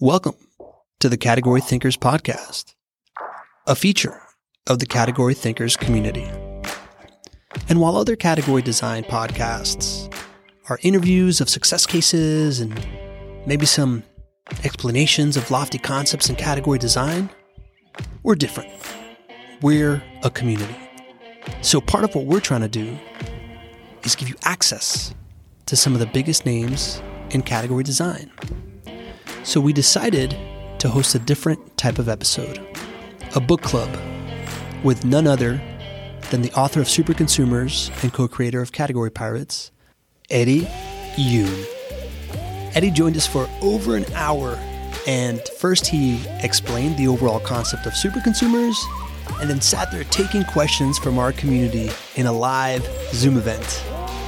Welcome to the Category Thinkers Podcast, a feature of the Category Thinkers community. And while other category design podcasts are interviews of success cases and maybe some explanations of lofty concepts in category design, we're different. We're a community. So, part of what we're trying to do is give you access to some of the biggest names in category design. So we decided to host a different type of episode a book club with none other than the author of Super Consumers and co creator of Category Pirates, Eddie Yoon. Eddie joined us for over an hour, and first he explained the overall concept of super consumers, and then sat there taking questions from our community in a live Zoom event.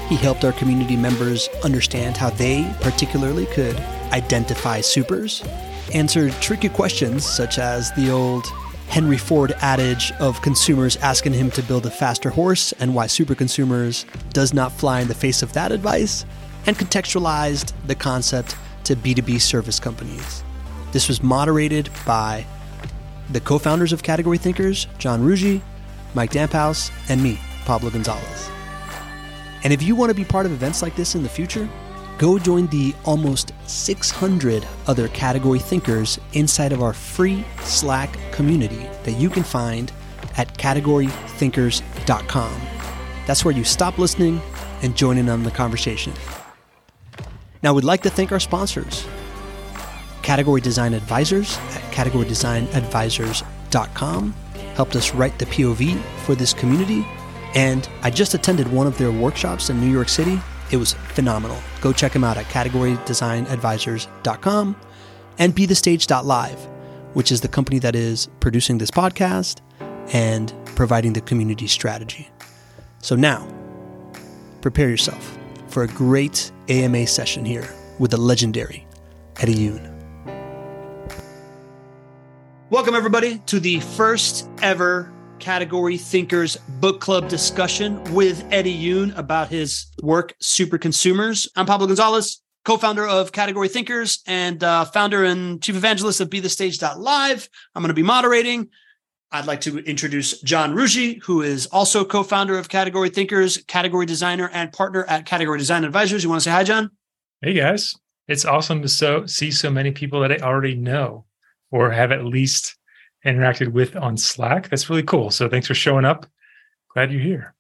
He helped our community members understand how they particularly could identify supers, answer tricky questions such as the old Henry Ford adage of consumers asking him to build a faster horse and why super consumers does not fly in the face of that advice, and contextualized the concept to B2B service companies. This was moderated by the co founders of Category Thinkers, John Rougeux, Mike Damphousse, and me, Pablo Gonzalez. And if you want to be part of events like this in the future, Go join the almost 600 other category thinkers inside of our free Slack community that you can find at categorythinkers.com. That's where you stop listening and join in on the conversation. Now, we'd like to thank our sponsors Category Design Advisors at categorydesignadvisors.com helped us write the POV for this community. And I just attended one of their workshops in New York City it was phenomenal. Go check them out at categorydesignadvisors.com and bethestage.live, which is the company that is producing this podcast and providing the community strategy. So now, prepare yourself for a great AMA session here with the legendary Eddie Yoon. Welcome, everybody, to the first ever Category Thinkers Book Club discussion with Eddie Yoon about his work, Super Consumers. I'm Pablo Gonzalez, co founder of Category Thinkers and uh, founder and chief evangelist of be the BeTheStage.live. I'm going to be moderating. I'd like to introduce John Rougeux, who is also co founder of Category Thinkers, category designer, and partner at Category Design Advisors. You want to say hi, John? Hey, guys. It's awesome to so, see so many people that I already know or have at least interacted with on Slack. That's really cool. So thanks for showing up. Glad you're here.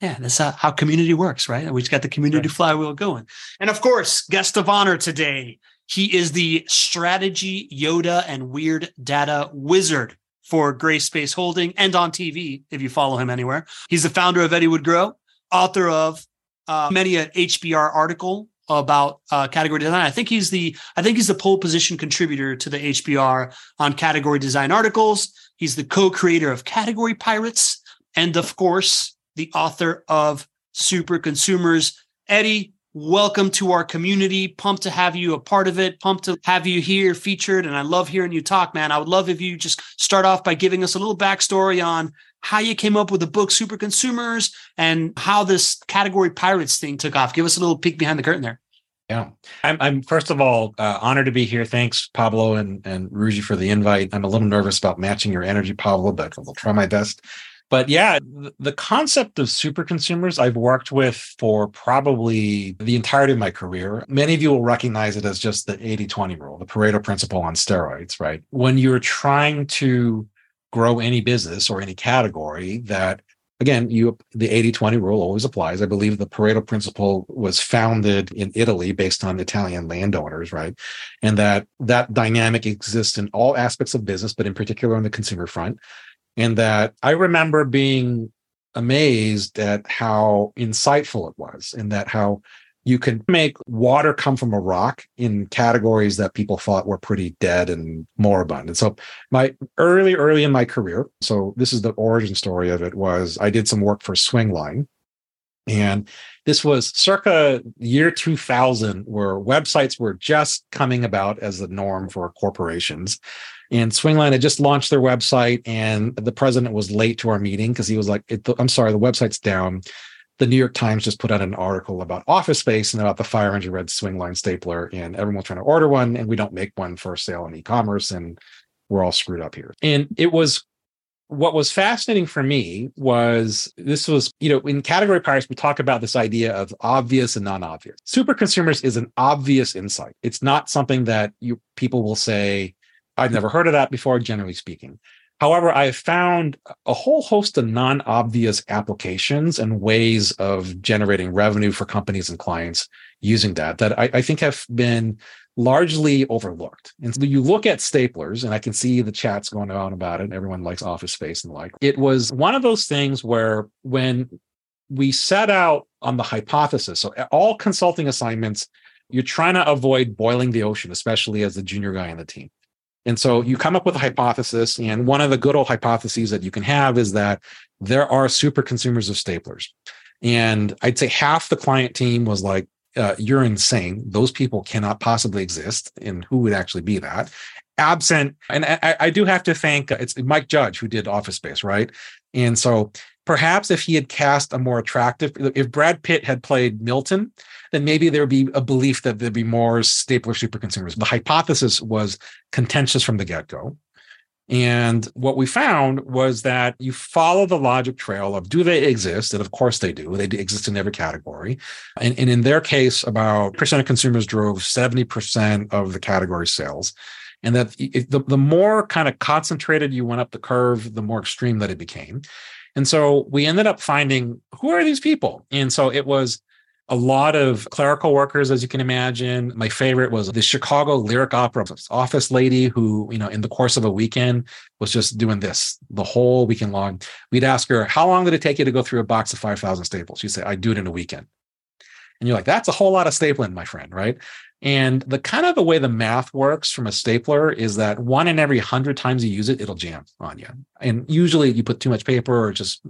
Yeah, that's how community works, right? We just got the community right. flywheel going. And of course, guest of honor today, he is the strategy Yoda and weird data wizard for Gray Space Holding and on TV, if you follow him anywhere. He's the founder of Eddie Would Grow, author of uh, many an HBR article about uh, category design. I think he's the I think he's the pole position contributor to the HBR on category design articles. He's the co-creator of Category Pirates, and of course, the author of Super Consumers. Eddie, welcome to our community. Pumped to have you a part of it. Pumped to have you here featured. And I love hearing you talk, man. I would love if you just start off by giving us a little backstory on how you came up with the book Super Consumers and how this category pirates thing took off. Give us a little peek behind the curtain there. Yeah, I'm, I'm first of all uh, honored to be here. Thanks, Pablo and and Rougeux for the invite. I'm a little nervous about matching your energy, Pablo, but I'll try my best. But yeah, the concept of super consumers I've worked with for probably the entirety of my career. Many of you will recognize it as just the 80 20 rule, the Pareto principle on steroids, right? When you're trying to grow any business or any category that again you the 80-20 rule always applies. I believe the pareto principle was founded in italy based on italian landowners right? And that that dynamic exists in all aspects of business but in particular on the consumer front. And that i remember being amazed at how insightful it was and that how you can make water come from a rock in categories that people thought were pretty dead and moribund. And so my early, early in my career, so this is the origin story of it, was I did some work for Swingline. And this was circa year 2000, where websites were just coming about as the norm for corporations. And Swingline had just launched their website, and the president was late to our meeting because he was like, "I'm sorry, the website's down the New York Times just put out an article about office space and about the fire engine red swingline stapler, and everyone's trying to order one, and we don't make one for sale in e-commerce, and we're all screwed up here. And it was what was fascinating for me was this was, you know, in category pirates, we talk about this idea of obvious and non-obvious. Super consumers is an obvious insight. It's not something that you people will say, I've never heard of that before, generally speaking. However, I found a whole host of non obvious applications and ways of generating revenue for companies and clients using that that I, I, think have been largely overlooked. And so you look at staplers, and I can see the chats going on about it. and Everyone likes Office Space and like. It was one of those things where when we set out on the hypothesis, so all consulting assignments, you're trying to avoid boiling the ocean, especially as the junior guy on the team. And so you come up with a hypothesis. And one of the good old hypotheses that you can have is that there are super consumers of staplers. And I'd say half the client team was like, uh, you're insane. Those people cannot possibly exist. And who would actually be that? Absent, and I, I do have to thank uh, it's Mike Judge who did Office Space, right? And so perhaps if he had cast a more attractive, if Brad Pitt had played Milton, then maybe there would be a belief that there'd be more stapler super consumers. The hypothesis was contentious from the get go. And what we found was that you follow the logic trail of do they exist? And of course they do. They exist in every category. And, and in their case, about percent of consumers drove 70% of the category sales. And that the, the more kind of concentrated you went up the curve, the more extreme that it became. And so we ended up finding who are these people? And so it was a lot of clerical workers, as you can imagine. My favorite was the Chicago Lyric Opera office lady who, you know, in the course of a weekend was just doing this the whole weekend long. We'd ask her, How long did it take you to go through a box of 5,000 staples? She'd say, I do it in a weekend. And you're like, That's a whole lot of stapling, my friend, right? And the kind of the way the math works from a stapler is that one in every hundred times you use it, it'll jam on you. And usually you put too much paper or just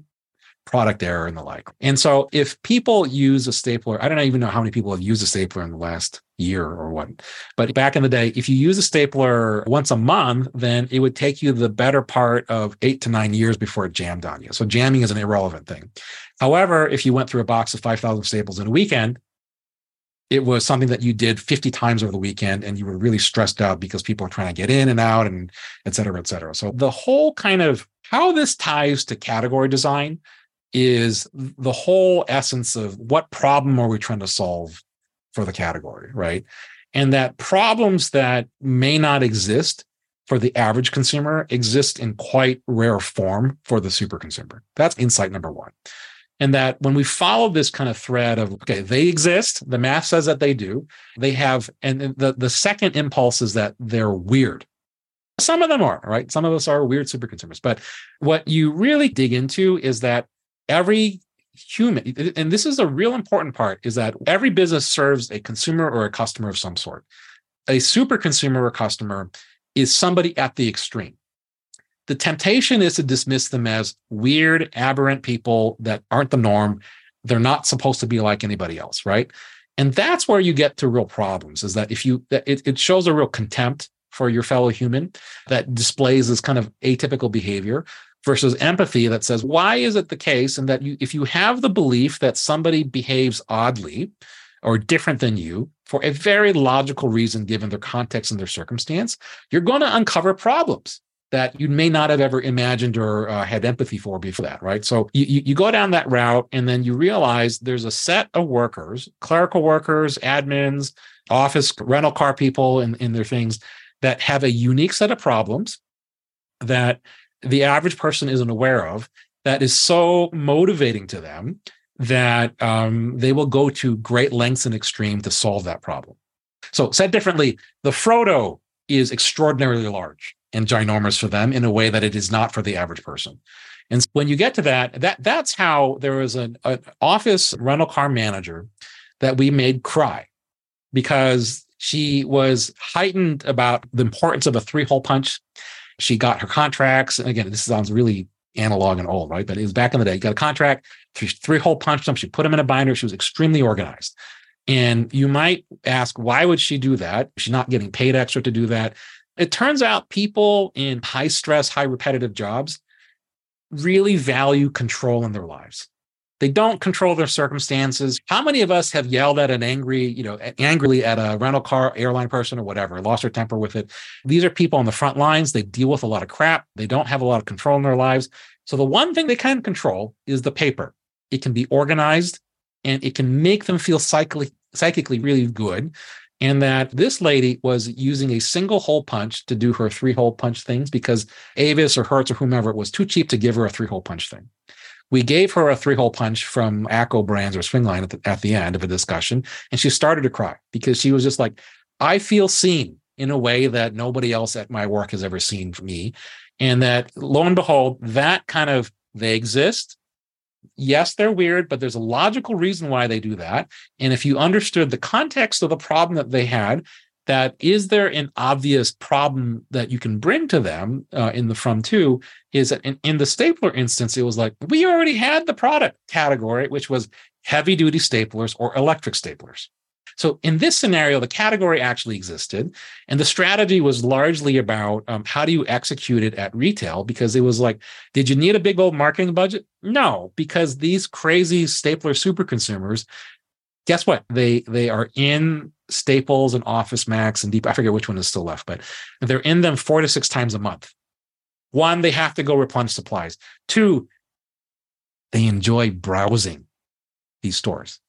product error and the like. And so if people use a stapler, I don't even know how many people have used a stapler in the last year or what, but back in the day, if you use a stapler once a month, then it would take you the better part of eight to nine years before it jammed on you. So jamming is an irrelevant thing. However, if you went through a box of 5,000 staples in a weekend, it was something that you did 50 times over the weekend and you were really stressed out because people are trying to get in and out and et cetera, et cetera. So the whole kind of how this ties to category design is the whole essence of what problem are we trying to solve for the category, right? And that problems that may not exist for the average consumer exist in quite rare form for the super consumer. That's insight number one. And that when we follow this kind of thread of, okay, they exist, the math says that they do, they have, and the, the second impulse is that they're weird. Some of them are, right? Some of us are weird super consumers. But what you really dig into is that every human and this is a real important part is that every business serves a consumer or a customer of some sort. A super consumer or customer is somebody at the extreme. The temptation is to dismiss them as weird aberrant people that aren't the norm. They're not supposed to be like anybody else right? And that's where you get to real problems is that if you it, it shows a real contempt for your fellow human that displays this kind of atypical behavior versus empathy that says why is it the case and that you if you have the belief that somebody behaves oddly or different than you for a very logical reason given their context and their circumstance you're going to uncover problems that you may not have ever imagined or uh, had empathy for before that right? So you, you go down that route and then you realize there's a set of workers clerical workers admins office rental car people and, and their things that have a unique set of problems that the average person isn't aware of that is so motivating to them that um, they will go to great lengths and extreme to solve that problem. So, said differently, the Frodo is extraordinarily large and ginormous for them in a way that it is not for the average person. And when you get to that, that that's how there was an, an office rental car manager that we made cry because she was heightened about the importance of a three hole punch she got her contracts. And again, this sounds really analog and old, right? But it was back in the day. You got a contract, three, three hole punch them. She put them in a binder. She was extremely organized. And you might ask, why would she do that? She's not getting paid extra to do that. It turns out people in high stress, high repetitive jobs really value control in their lives. They don't control their circumstances. How many of us have yelled at an angry, you know, angrily at a rental car airline person or whatever, lost their temper with it? These are people on the front lines. They deal with a lot of crap. They don't have a lot of control in their lives. So the one thing they can control is the paper. It can be organized and it can make them feel psychically, psychically really good. And that this lady was using a single hole punch to do her three hole punch things because Avis or Hertz or whomever it was too cheap to give her a three hole punch thing. We gave her a three hole punch from ACCO Brands or Swingline at the, at the end of a discussion, and she started to cry because she was just like, I feel seen in a way that nobody else at my work has ever seen me. And that lo and behold, that kind of they exist. Yes, they're weird, but there's a logical reason why they do that. And if you understood the context of the problem that they had, that is there an obvious problem that you can bring to them uh, in the from two is that in, in the stapler instance it was like we already had the product category which was heavy duty staplers or electric staplers. So in this scenario the category actually existed and the strategy was largely about um, how do you execute it at retail? Because it was like did you need a big old marketing budget? No because these crazy stapler super consumers guess what? They they are in Staples and Office Max and Deep. I forget which one is still left, but they're in them four to six times a month. One, they have to go replenish supplies. Two, they enjoy browsing these stores.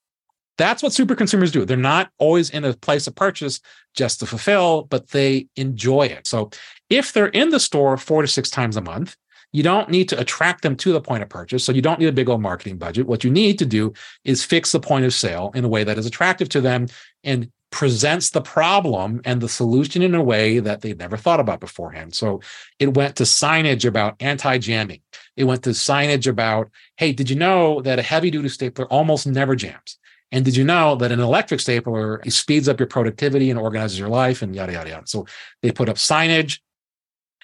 That's what super consumers do. They're not always in a place of purchase just to fulfill, but they enjoy it. So if they're in the store four to six times a month, you don't need to attract them to the point of purchase. So you don't need a big old marketing budget. What you need to do is fix the point of sale in a way that is attractive to them and presents the problem and the solution in a way that they'd never thought about beforehand. So it went to signage about anti jamming. It went to signage about, hey, did you know that a heavy duty stapler almost never jams? And did you know that an electric stapler speeds up your productivity and organizes your life and yada, yada, yada. So they put up signage.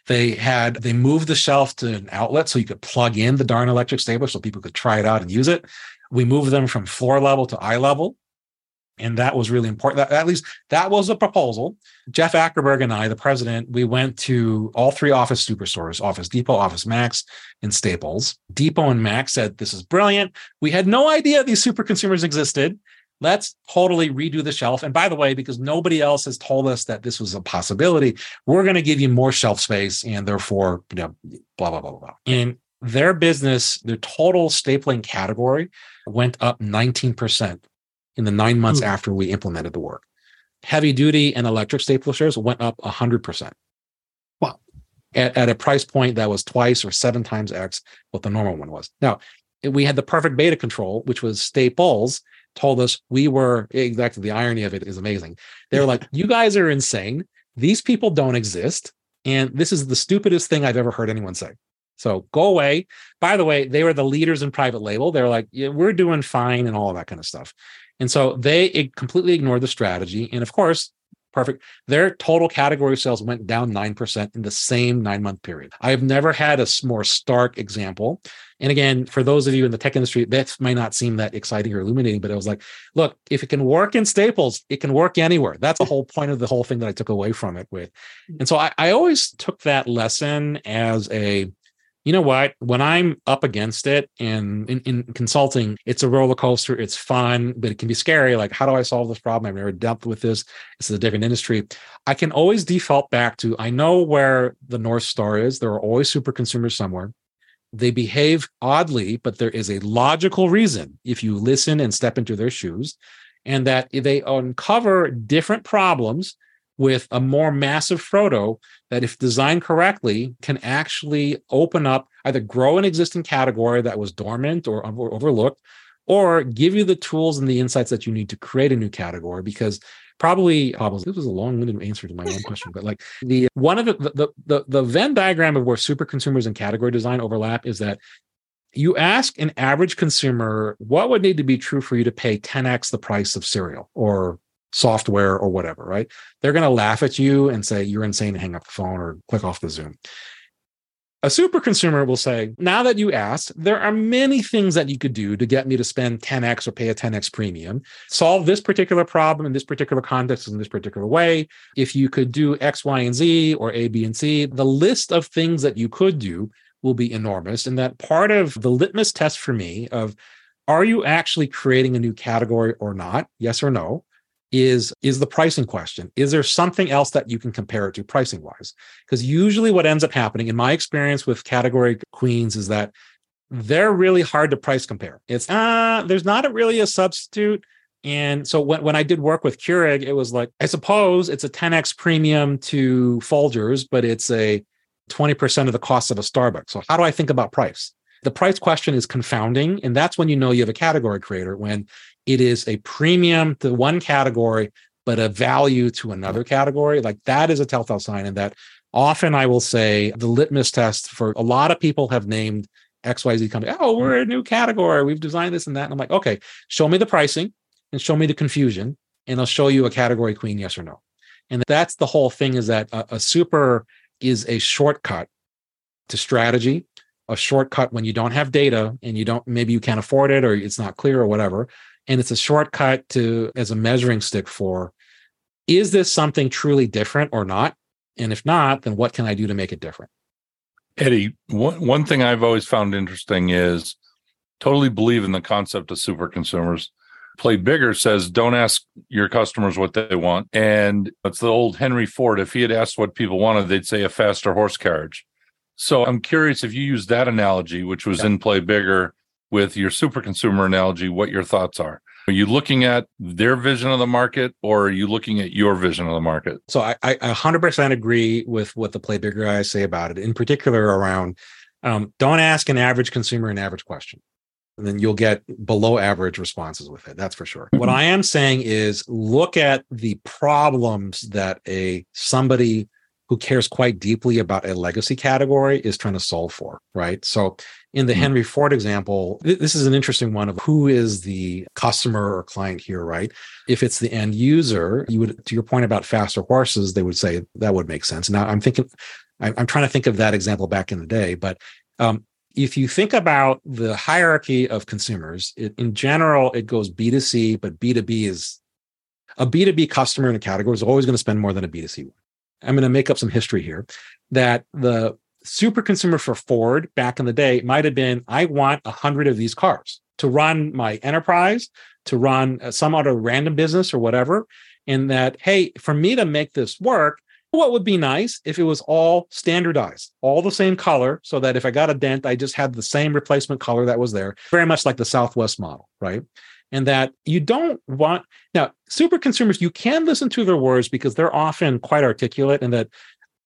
They had, they moved the shelf to an outlet so you could plug in the darn electric stapler so people could try it out and use it. We moved them from floor level to eye level and that was really important. That, at least that was a proposal. Jeff Ackerberg and I, the president, we went to all three office superstores, Office Depot, Office Max, and Staples. Depot and Max said, This is brilliant. We had no idea these super consumers existed. Let's totally redo the shelf. And by the way, because nobody else has told us that this was a possibility, we're going to give you more shelf space and therefore, you know, blah, blah, blah, blah. And their business, their total stapling category went up 19% in the nine months mm. after we implemented the work. Heavy duty and electric staple shares went up 100%. Wow. At, at a price point that was twice or seven times X what the normal one was. Now, we had the perfect beta control, which was Staples told us we were exactly the irony of it is amazing. They're like, you guys are insane. These people don't exist. And this is the stupidest thing I've ever heard anyone say. So go away. By the way, they were the leaders in private label. They're like, yeah, we're doing fine and all of that kind of stuff. And so they completely ignored the strategy. And of course, perfect. Their total category sales went down 9% in the same nine month period. I have never had a more stark example. And again, for those of you in the tech industry, that might not seem that exciting or illuminating, but I was like, look, if it can work in Staples, it can work anywhere. That's the whole point of the whole thing that I took away from it with. And so I, I always took that lesson as a you know what? When I'm up against it and in, in, consulting, it's a roller coaster. It's fun, but it can be scary. Like, how do I solve this problem? I've never dealt with this. This is a different industry. I can always default back to I know where the North Star is. There are always super consumers somewhere. They behave oddly, but there is a logical reason if you listen and step into their shoes, and that they uncover different problems with a more massive Frodo that, if designed correctly, can actually open up either grow an existing category that was dormant or, overlooked, or give you the tools and the insights that you need to create a new category. Because probably, probably this was a long-winded answer to my own question, but like the one of the the the, the Venn diagram of where super consumers and category design overlap is that you ask an average consumer what would need to be true for you to pay 10x the price of cereal or software or whatever, right? They're going to laugh at you and say, you're insane to hang up the phone or click off the Zoom. A super consumer will say, now that you asked, there are many things that you could do to get me to spend 10x or pay a 10x premium, solve this particular problem in this particular context in this particular way. If you could do X, Y, and Z or A, B, and C, the list of things that you could do will be enormous. And that part of the litmus test for me of are you actually creating a new category or not? Yes or no? Is is the pricing question. Is there something else that you can compare it to pricing wise? Because usually what ends up happening in my experience with category queens is that they're really hard to price compare. It's uh there's not a really a substitute. And so when, when I did work with Keurig, it was like, I suppose it's a 10x premium to Folgers, but it's a 20% of the cost of a Starbucks. So how do I think about price? The price question is confounding. And that's when you know you have a category creator, when it is a premium to one category, but a value to another category. Like that is a telltale sign. And that often I will say the litmus test for a lot of people have named XYZ company. Oh, we're a new category. We've designed this and that. And I'm like, okay, show me the pricing and show me the confusion, and I'll show you a category queen, yes or no. And that's the whole thing is that a, a super is a shortcut to strategy a shortcut when you don't have data and you don't maybe you can't afford it or it's not clear or whatever and it's a shortcut to as a measuring stick for is this something truly different or not? And if not then what can i do to make it different? Eddie one, one thing i've always found interesting is totally believe in the concept of super consumers. Play bigger says don't ask your customers what they want. And it's the old henry ford if he had asked what people wanted they'd say a faster horse carriage. So I'm curious if you use that analogy, which was yeah. in play bigger with your super consumer analogy, what your thoughts are. Are you looking at their vision of the market or are you looking at your vision of the market? So I, I 100% agree with what the play bigger guys say about it, in particular around um, don't ask an average consumer an average question. And then you'll get below average responses with it. That's for sure. What I am saying is look at the problems that a somebody who cares quite deeply about a legacy category is trying to solve for, right? So in the mm-hmm. Henry Ford example, th- this is an interesting one of who is the customer or client here, right? If it's the end user, you would, to your point about faster horses, they would say that would make sense. Now I'm thinking, I'm trying to think of that example back in the day, but um, if you think about the hierarchy of consumers, it, in general, it goes B2C, but B2B is a B2B customer in a category is always going to spend more than a B2C one. I'm going to make up some history here that the super consumer for Ford back in the day might have been I want a hundred of these cars to run my enterprise, to run uh, some other random business or whatever. And that, hey, for me to make this work, what would be nice if it was all standardized, all the same color, so that if I got a dent, I just had the same replacement color that was there, very much like the Southwest model, right? and that you don't want now super consumers you can listen to their words because they're often quite articulate and that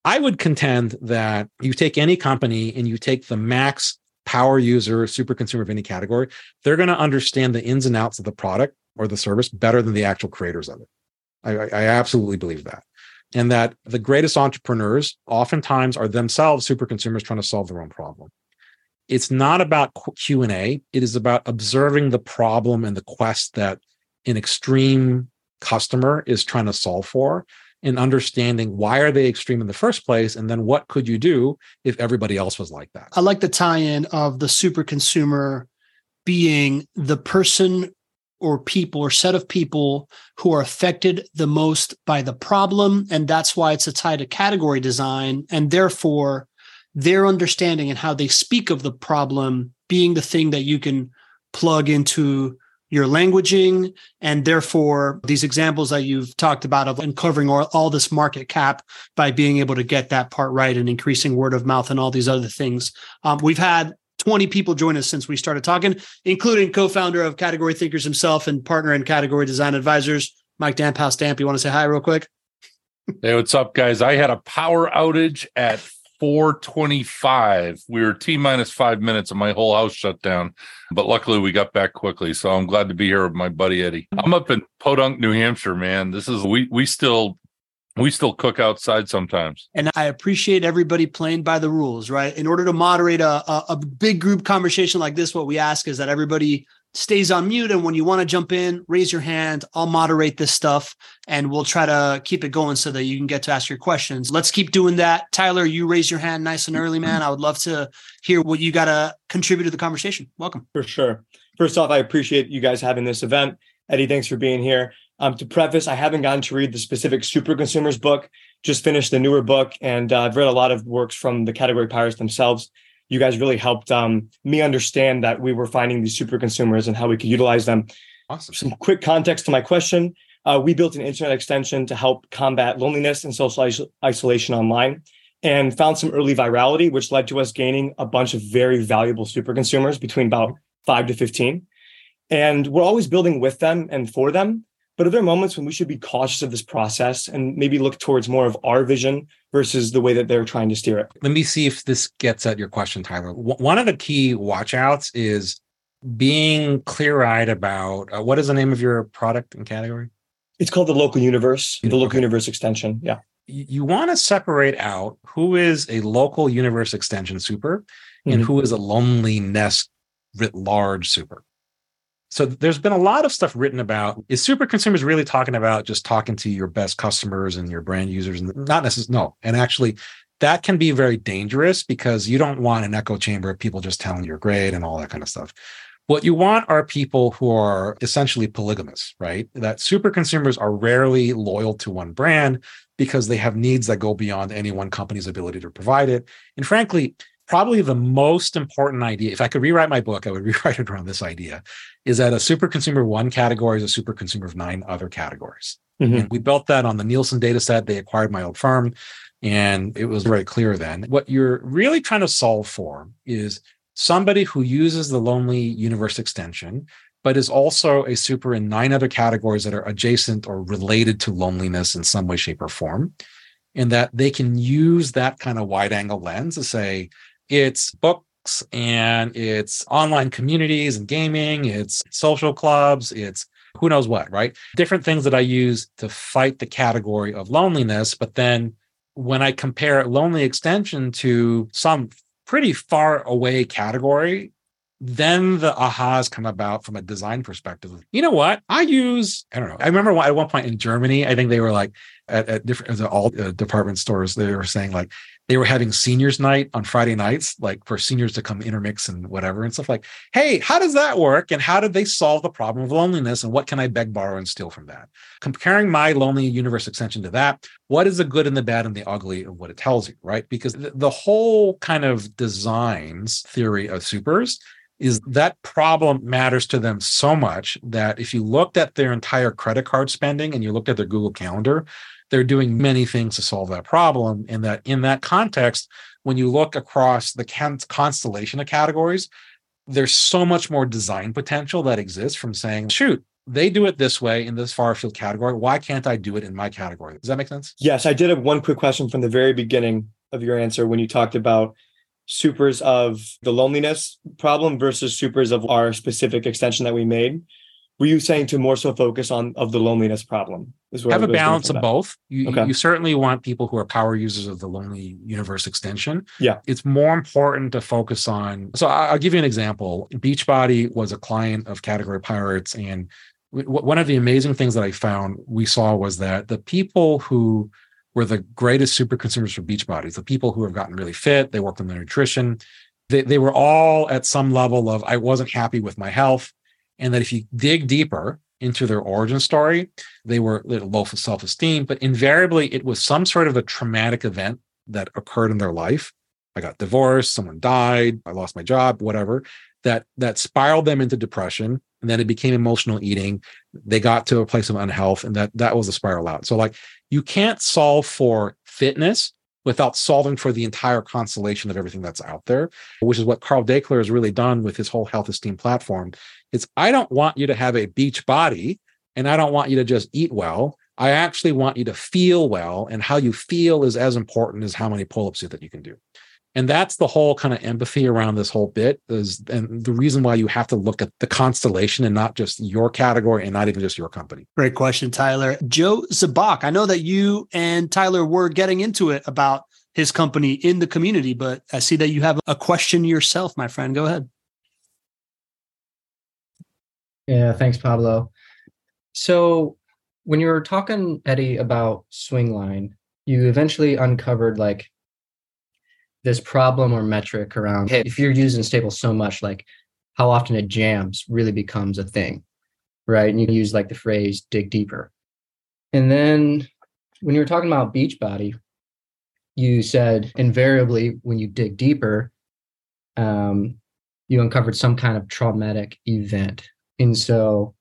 i would contend that you take any company and you take the max power user super consumer of any category they're going to understand the ins and outs of the product or the service better than the actual creators of it. I, I absolutely believe that. And that the greatest entrepreneurs oftentimes are themselves super consumers trying to solve their own problem. It's not about q&a it is about observing the problem and the quest that an extreme customer is trying to solve for and understanding why are they extreme in the first place and then what could you do if everybody else was like that? I like the tie-in of the super consumer being the person or people or set of people who are affected the most by the problem and that's why it's a tie to category design and therefore their understanding and how they speak of the problem being the thing that you can plug into your languaging and therefore these examples that you've talked about of uncovering all, all, this market cap by being able to get that part right and increasing word of mouth and all these other things. Um, we've had 20 people join us since we started talking including co-founder of category thinkers himself and partner in category design advisors mike damp you want to say hi real quick? Hey what's up guys? I had a power outage at 425. We were T minus five minutes and my whole house shut down. But luckily we got back quickly. So I'm glad to be here with my buddy Eddie. I'm up in Podunk, New Hampshire, man. This is we we still we still cook outside sometimes. And I appreciate everybody playing by the rules, right? In order to moderate a, a, a big group conversation like this, what we ask is that everybody stays on mute. And when you want to jump in, raise your hand. I'll moderate this stuff and we'll try to keep it going so that you can get to ask your questions. Let's keep doing that. Tyler, you raise your hand nice and early, man. I would love to hear what you got to contribute to the conversation. Welcome. For sure. First off, I appreciate you guys having this event. Eddie, thanks for being here. Um, to preface, I haven't gotten to read the specific super consumers book, just finished the newer book, and uh, I've read a lot of works from the category pirates themselves. You guys really helped um, me understand that we were finding these super consumers and how we could utilize them. Awesome. Some quick context to my question. Uh, we built an internet extension to help combat loneliness and social is- isolation online and found some early virality, which led to us gaining a bunch of very valuable super consumers between about five to 15. And we're always building with them and for them. But are there moments when we should be cautious of this process and maybe look towards more of our vision versus the way that they're trying to steer it? Let me see if this gets at your question, Tyler. W- one of the key watchouts is being clear eyed about uh, what is the name of your product and category? It's called the local universe, the local Okay. universe extension. Yeah. You, want to separate out who is a local universe extension super and Mhm. who is a loneliness writ large super. So there's been a lot of stuff written about is super consumers really talking about just talking to your best customers and your brand users and not necessarily no. And actually that can be very dangerous because you don't want an echo chamber of people just telling you're great and all that kind of stuff. What you want are people who are essentially polygamous, right? That super consumers are rarely loyal to one brand because they have needs that go beyond any one company's ability to provide it. And frankly, probably the most important idea, if I could rewrite my book, I would rewrite it around this idea, is that a super consumer of one category is a super consumer of nine other categories. Mhm. And we built that on the Nielsen data set. They acquired my old firm. And it was very clear then. What you're really trying to solve for is somebody who uses the Lonely Universe extension, but is also a super in nine other categories that are adjacent or related to loneliness in some way, shape, or form. And that they can use that kind of wide angle lens to say, it's books and it's online communities and gaming, it's social clubs, it's who knows what, right? Different things that I use to fight the category of loneliness. But then when I compare lonely extension to some pretty far away category, then the ahas come about from a design perspective. You know what? I use, I don't know. I remember at one point in Germany, I think they were like at, at different all uh, department stores, they were saying like they were having seniors night on Friday nights, like for seniors to come intermix and whatever and stuff like, hey, how does that work? And how did they solve the problem of loneliness? And what can I beg, borrow, and steal from that? Comparing my lonely universe extension to that, what is the good and the bad and the ugly of what it tells you, right? Because the, whole kind of designs theory of supers is that problem matters to them so much that if you looked at their entire credit card spending and you looked at their Google Calendar, they're doing many things to solve that problem. And that in that context, when you look across the constellation of categories, there's so much more design potential that exists from saying, shoot, they do it this way in this far field category. Why can't I do it in my category? Does that make sense? Yes, I did have one quick question from the very beginning of your answer when you talked about supers of the loneliness problem versus supers of our specific extension that we made. Were you saying to more so focus on of the loneliness problem? Is where have a balance of both. You, Okay. you certainly want people who are power users of the Lonely Universe extension. Yeah. It's more important to focus on. So I'll give you an example. Beachbody was a client of Category Pirates. And one of the amazing things that I found we saw was that the people who were the greatest super consumers for Beachbodies, the people who have gotten really fit, they worked on their nutrition, they, they were all at some level of, I wasn't happy with my health. And that if you dig deeper into their origin story, they were low for self-esteem, but invariably it was some sort of a traumatic event that occurred in their life. I got divorced, someone died, I lost my job, whatever, that that spiraled them into depression. And then it became emotional eating. They got to a place of unhealth, and that that was a spiral out. So, like, you can't solve for fitness without solving for the entire constellation of everything that's out there, which is what Carl Daikeler has really done with his whole health esteem platform. It's I don't want you to have a beach body and I don't want you to just eat well. I actually want you to feel well. And how you feel is as important as how many pull-ups that you can do. And that's the whole kind of empathy around this whole bit is and the reason why you have to look at the constellation and not just your category and not even just your company. Great question, Tyler. Joe Zabak, I know that you and Tyler were getting into it about his company in the community, but I see that you have a question yourself, my friend. Go ahead. Yeah, thanks, Pablo. So when you were talking, Eddie, about Swingline, you eventually uncovered like this problem or metric around hey, if you're using stable so much, like how often it jams really becomes a thing, right? And you use like the phrase dig deeper. And then when you were talking about Beachbody, you said invariably when you dig deeper, um, you uncovered some kind of traumatic event. And so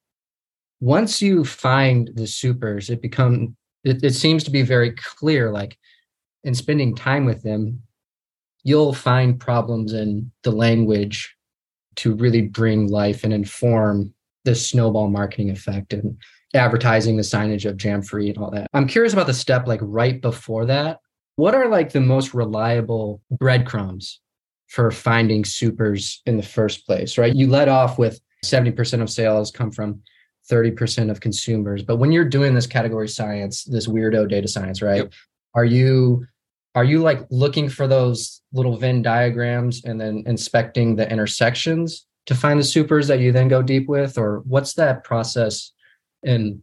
once you find the supers, it become it, it seems to be very clear, like in spending time with them, you'll find problems in the language to really bring life and inform the snowball marketing effect and advertising the signage of jam free and all that. I'm curious about the step like right before that. What are like the most reliable breadcrumbs for finding supers in the first place, right? You let off with 70% of sales come from 30% of consumers. But when you're doing this category science, this weirdo data science, right? Yep. Are you are you like looking for those little Venn diagrams and then inspecting the intersections to find the supers that you then go deep with? Or what's that process and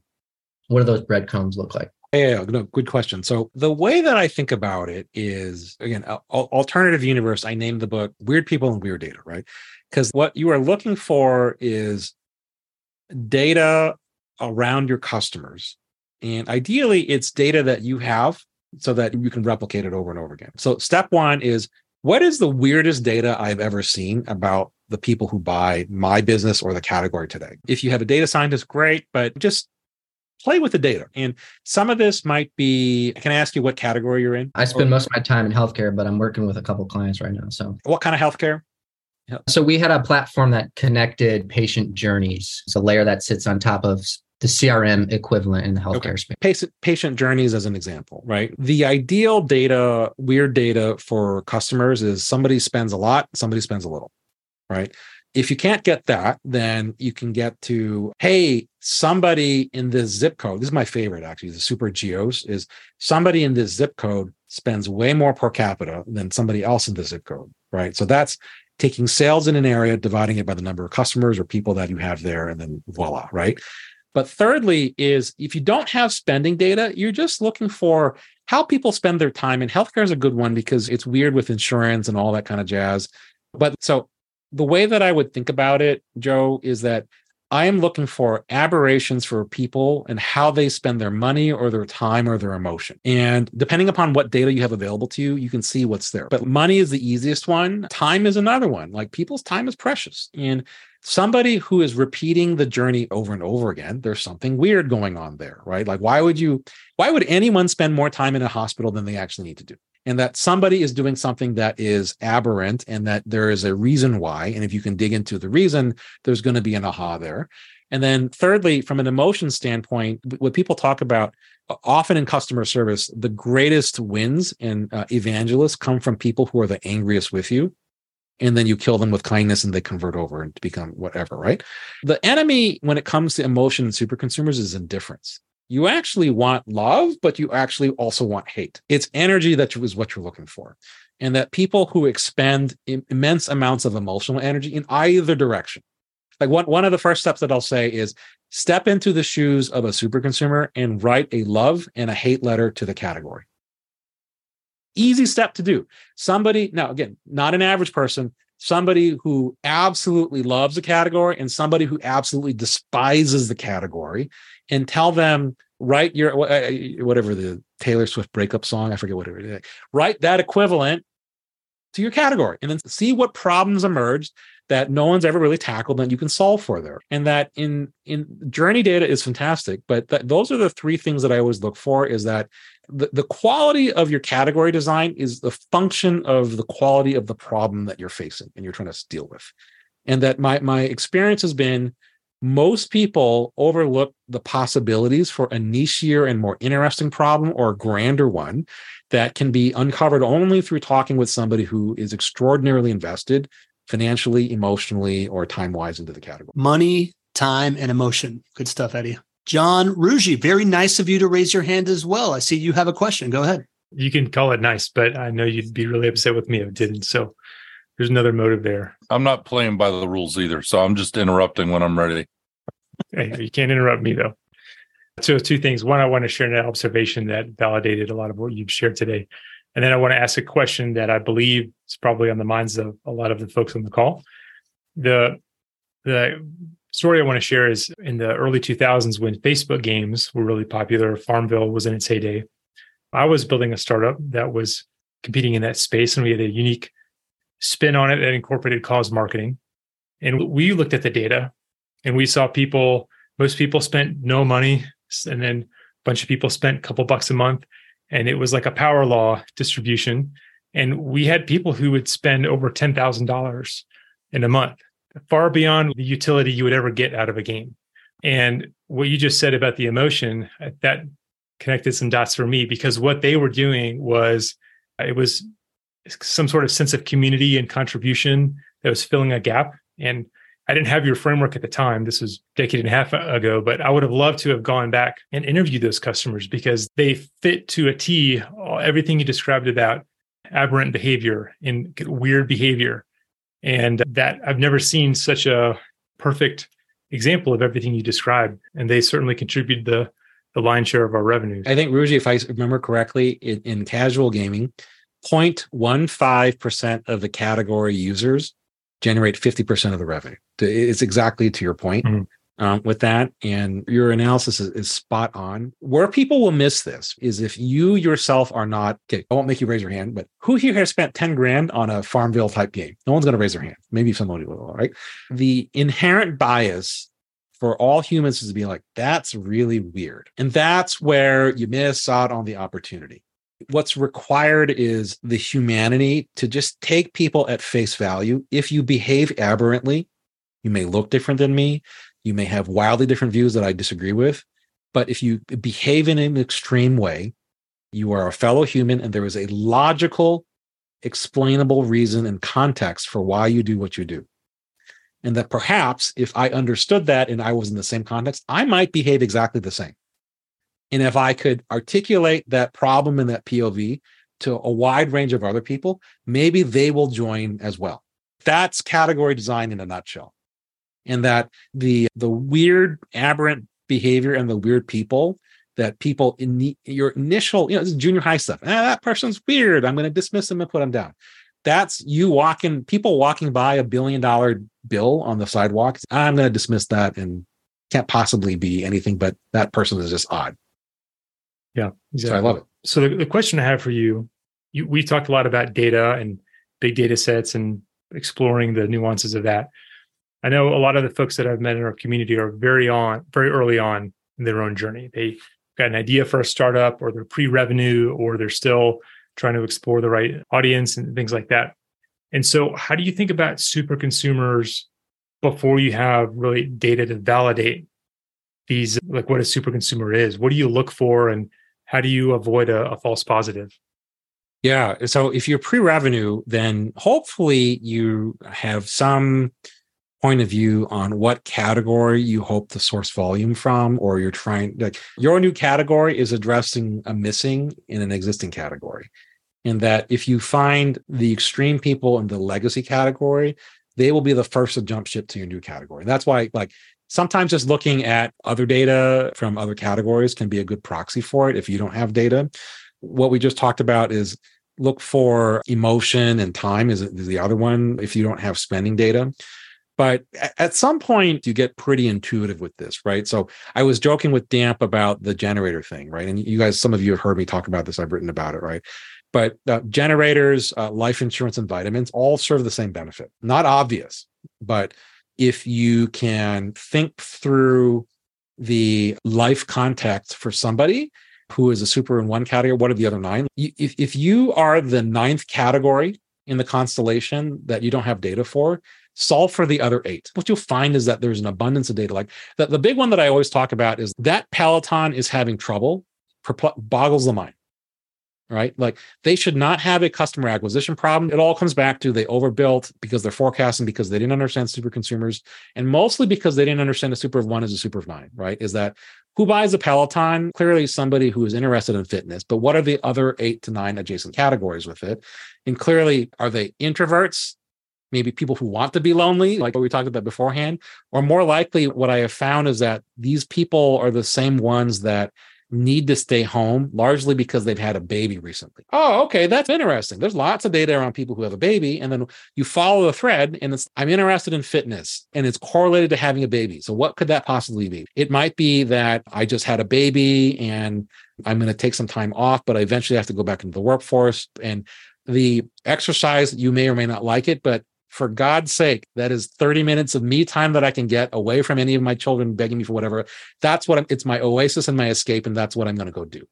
what do those breadcrumbs look like? Yeah, no, good question. So the way that I think about it is again, alternative universe. I named the book "Weird People and Weird Data," right? Because what you are looking for is data around your customers, and ideally, it's data that you have so that you can replicate it over and over again. So step one is what is the weirdest data I've ever seen about the people who buy my business or the category today? If you have a data scientist, great, but just play with the data. And some of this might be, can I ask you what category you're in? I spend most of my time in healthcare, but I'm working with a couple clients right now. So what kind of healthcare? So we had a platform that connected patient journeys. It's a layer that sits on top of the CRM equivalent in the healthcare okay. space. Patient, patient journeys as an example, right? The ideal data, weird data for customers is somebody spends a lot, somebody spends a little, right? If you can't get that, then you can get to, hey, somebody in this zip code. This is my favorite, actually, the super geos is somebody in this zip code spends way more per capita than somebody else in the zip code, right? So that's taking sales in an area, dividing it by the number of customers or people that you have there, and then voila, right? But thirdly, is if you don't have spending data, you're just looking for how people spend their time. And healthcare is a good one because it's weird with insurance and all that kind of jazz. But so the way that I would think about it, Joe, is that I am looking for aberrations for people and how they spend their money or their time or their emotion. And depending upon what data you have available to you, you can see what's there. But money is the easiest one. Time is another one. Like people's time is precious. And somebody who is repeating the journey over and over again, there's something weird going on there, right? Like, why would you, why would anyone spend more time in a hospital than they actually need to do? and that somebody is doing something that is aberrant and that there is a reason why. And if you can dig into the reason, there's going to be an aha there. And then, thirdly, from an emotion standpoint, what people talk about often in customer service, the greatest wins and uh, evangelists come from people who are the angriest with you. And then you kill them with kindness and they convert over and become whatever, right? The enemy, when it comes to emotion and super consumers, is indifference you actually want love, but you actually also want hate. It's energy that is what you're looking for. And that people who expend immense amounts of emotional energy in either direction. Like one, one of the first steps that I'll say is step into the shoes of a super consumer and write a love and a hate letter to the category. Easy step to do. Somebody, now again, not an average person, somebody who absolutely loves a category and somebody who absolutely despises the category and tell them write your uh, whatever the Taylor Swift breakup song, I forget whatever it is. Write that equivalent to your category and then see what problems emerged that no one's ever really tackled that you can solve for there. And that in in journey data is fantastic, but th- those are the three things that I always look for is that the, the quality of your category design is the function of the quality of the problem that you're facing and you're trying to deal with. And that my my experience has been most people overlook the possibilities for a nichier and more interesting problem or a grander one that can be uncovered only through talking with somebody who is extraordinarily invested financially, emotionally, or time wise into the category. Money, time, and emotion. Good stuff, Eddie. John Rougeux, very nice of you to raise your hand as well. I see you have a question. Go ahead. You can call it nice, but I know you'd be really upset with me if it didn't. So there's another motive there. I'm not playing by the rules either, so I'm just interrupting when I'm ready. hey, you can't interrupt me though. So two things. One, I want to share an observation that validated a lot of what you've shared today. And then I want to ask a question that I believe is probably on the minds of a lot of the folks on the call. The the story I want to share is in the early 2000s when Facebook games were really popular, Farmville was in its heyday. I was building a startup that was competing in that space, and we had a unique spin on it that incorporated cause marketing. And we looked at the data and we saw people, most people spent no money. And then a bunch of people spent a couple bucks a month. And it was like a power law distribution. And we had people who would spend over $10,000 in a month, far beyond the utility you would ever get out of a game. And what you just said about the emotion, uh, that connected some dots for me because what they were doing was uh, it was some sort of sense of community and contribution that was filling a gap. And I didn't have your framework at the time. This was decade and a half ago, but I would have loved to have gone back and interviewed those customers because they fit to a T everything you described about aberrant behavior and weird behavior. And that I've never seen such a perfect example of everything you described. And they certainly contributed the the lion's share of our revenues. I think Rougeux, if I remember correctly, in, in casual gaming, 0.15% of the category users generate 50% of the revenue. It's exactly to your point mm-hmm. um, with that. And your analysis is, is, spot on. Where people will miss this is if you yourself are not, okay, I won't make you raise your hand, but who here has spent 10 grand on a Farmville type game? No one's going to raise their hand. Maybe somebody will, right? The inherent bias for all humans is to be like, that's really weird. And that's where you miss out on the opportunity. What's required is the humanity to just take people at face value. If you behave aberrantly, you may look different than me. You may have wildly different views that I disagree with. But if you behave in an extreme way, you are a fellow human and there is a logical, explainable reason and context for why you do what you do. And that perhaps if I understood that and I was in the same context, I might behave exactly the same. And if I could articulate that problem in that POV to a wide range of other people, maybe they will join as well. That's category design in a nutshell. And that the the weird aberrant behavior and the weird people that people in the, your initial, you know, this junior high stuff. Ah, that person's weird. I'm going to dismiss them and put them down. That's you walking, people walking by a billion dollar bill on the sidewalk. I'm going to dismiss that and can't possibly be anything but that person is just odd. Yeah, exactly. So I love it. So the, the question I have for you, you, we talked a lot about data and big data sets and exploring the nuances of that. I know a lot of the folks that I've met in our community are very on, very early on in their own journey. They got an idea for a startup, or they're pre-revenue, or they're still trying to explore the right audience and things like that. And so, how do you think about super consumers before you have really data to validate these, like what a super consumer is? What do you look for, and how do you avoid a, a false positive? Yeah. So if you're pre-revenue, then hopefully you have some point of view on what category you hope to source volume from, or you're trying like your new category is addressing a missing in an existing category. And that if you find the extreme people in the legacy category, they will be the first to jump ship to your new category. And That's why, like, sometimes just looking at other data from other categories can be a good proxy for it if you don't have data. What we just talked about is look for emotion and time is the other one if you don't have spending data. But at some point, you get pretty intuitive with this, right? So I was joking with Damp about the generator thing, right? And you guys, some of you have heard me talk about this. I've written about it, right? But uh, generators, uh, life insurance, and vitamins all serve the same benefit. Not obvious, but if you can think through the life context for somebody who is a super in one category, what are the other nine? If, if you are the ninth category in the constellation that you don't have data for, solve for the other eight. What you'll find is that there's an abundance of data. Like the, the big one that I always talk about is that Peloton is having trouble, boggles the mind right? Like they should not have a customer acquisition problem. It all comes back to they overbuilt because they're forecasting because they didn't understand super consumers and mostly because they didn't understand a super of one is a super of nine, right? Is that who buys a Peloton? Clearly somebody who is interested in fitness, but what are the other eight to nine adjacent categories with it? And clearly, are they introverts? Maybe people who want to be lonely, like what we talked about beforehand, or more likely, what I have found is that these people are the same ones that need to stay home largely because they've had a baby recently. Oh, okay, that's interesting. There's lots of data around people who have a baby, and then you follow the thread, and it's I'm interested in fitness, and it's correlated to having a baby. So what could that possibly be? It might be that I just had a baby and I'm going to take some time off, but I eventually have to go back into the workforce. And the exercise, you may or may not like it, but for God's sake, that is 30 minutes of me time that I can get away from any of my children begging me for whatever. That's what I'm, it's my oasis and my escape, and that's what I'm going to go do.